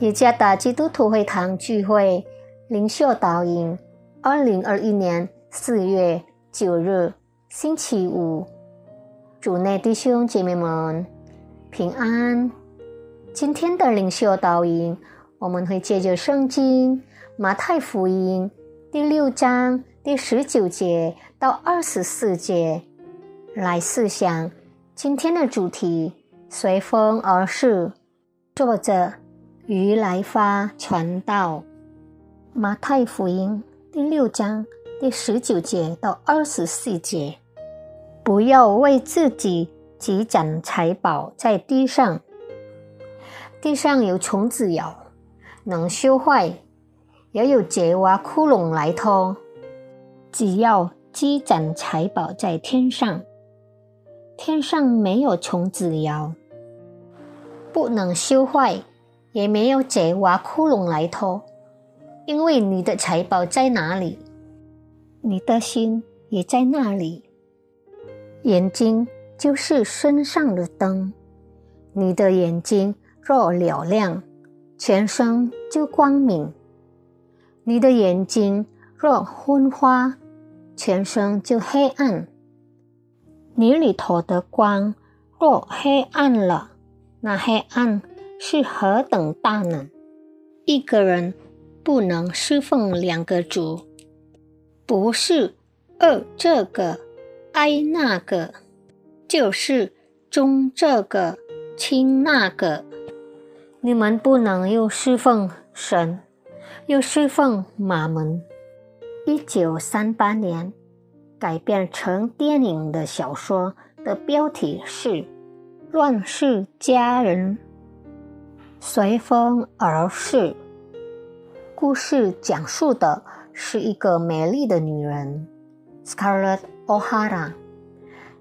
耶加达基督徒会堂聚会灵修导引，二零二一年四月九日星期五，主内弟兄姐妹们平安。今天的灵修导引，我们会借着圣经马太福音第六章第十九节到二十四节来思想今天的主题：随风而逝。作者。于来发传道，马太福音第六章第十九节到二十四节，不要为自己积攒财宝在地上，地上有虫子咬，能修坏；也有贼挖窟窿来偷。只要积攒财宝在天上，天上没有虫子咬，不能修坏。也没有贼挖窟窿来偷，因为你的财宝在哪里，你的心也在那里。眼睛就是身上的灯，你的眼睛若了亮，全身就光明；你的眼睛若昏花，全身就黑暗。你里头的光若黑暗了，那黑暗。是何等大呢？一个人不能侍奉两个主，不是二这个爱那个，就是忠这个亲那个。你们不能又侍奉神，又侍奉马门。一九三八年改编成电影的小说的标题是《乱世佳人》。随风而逝。故事讲述的是一个美丽的女人，Scarlett O'Hara。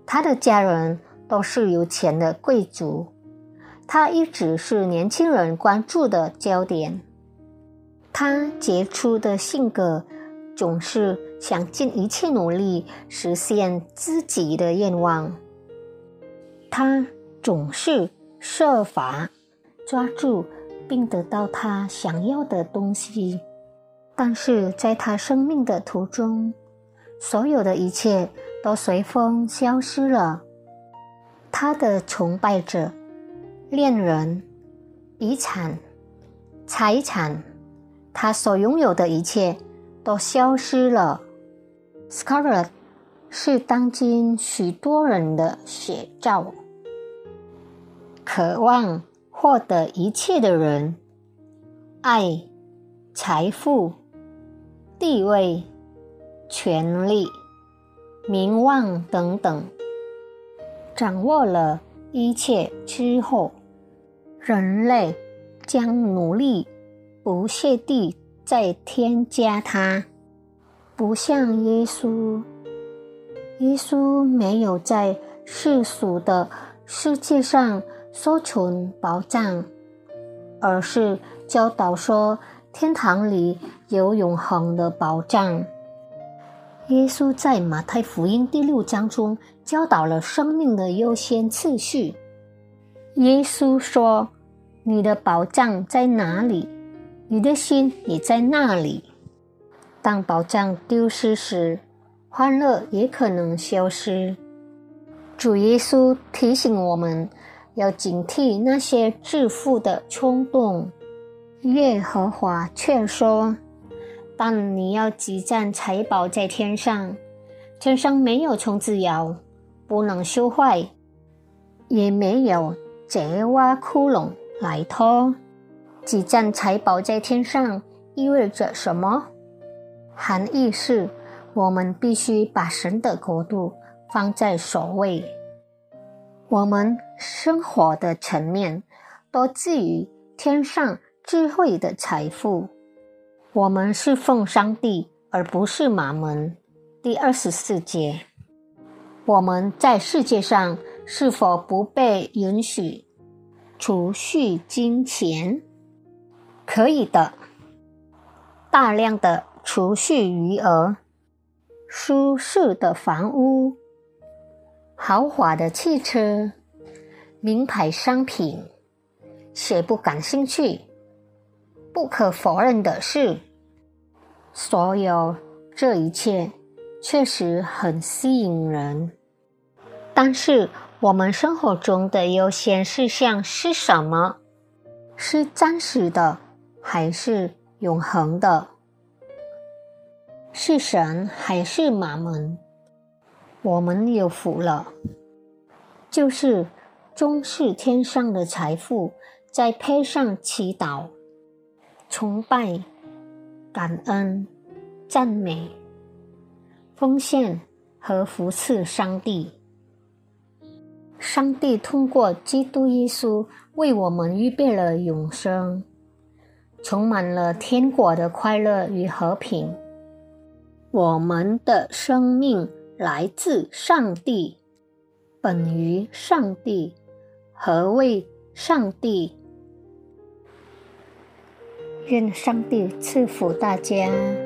她的家人都是有钱的贵族，她一直是年轻人关注的焦点。她杰出的性格总是想尽一切努力实现自己的愿望。她总是设法。抓住并得到他想要的东西，但是在他生命的途中，所有的一切都随风消失了。他的崇拜者、恋人、遗产、财产，他所拥有的一切都消失了。Scarlett 是当今许多人的写照，渴望。获得一切的人，爱、财富、地位、权力、名望等等，掌握了一切之后，人类将努力不懈地再添加它。不像耶稣，耶稣没有在世俗的世界上。收存宝藏，而是教导说天堂里有永恒的宝藏。耶稣在马太福音第六章中教导了生命的优先次序。耶稣说：“你的宝藏在哪里，你的心也在那里。”当宝藏丢失时，欢乐也可能消失。主耶稣提醒我们。要警惕那些致富的冲动。耶和华劝说：但你要积攒财宝在天上，天上没有虫子咬，不能修坏，也没有贼挖窟窿来偷。积攒财宝在天上意味着什么？含义是我们必须把神的国度放在首位。我们生活的层面都基于天上智慧的财富。我们是奉上帝，而不是马门。第二十四节，我们在世界上是否不被允许储蓄金钱？可以的，大量的储蓄余额，舒适的房屋。豪华的汽车、名牌商品，谁不感兴趣？不可否认的是，所有这一切确实很吸引人。但是，我们生活中的优先事项是什么？是暂时的，还是永恒的？是神还是马门？我们有福了，就是终是天上的财富，再配上祈祷、崇拜、感恩、赞美、奉献和服侍上帝。上帝通过基督耶稣为我们预备了永生，充满了天国的快乐与和平。我们的生命。来自上帝，本于上帝，何谓上帝？愿上帝赐福大家。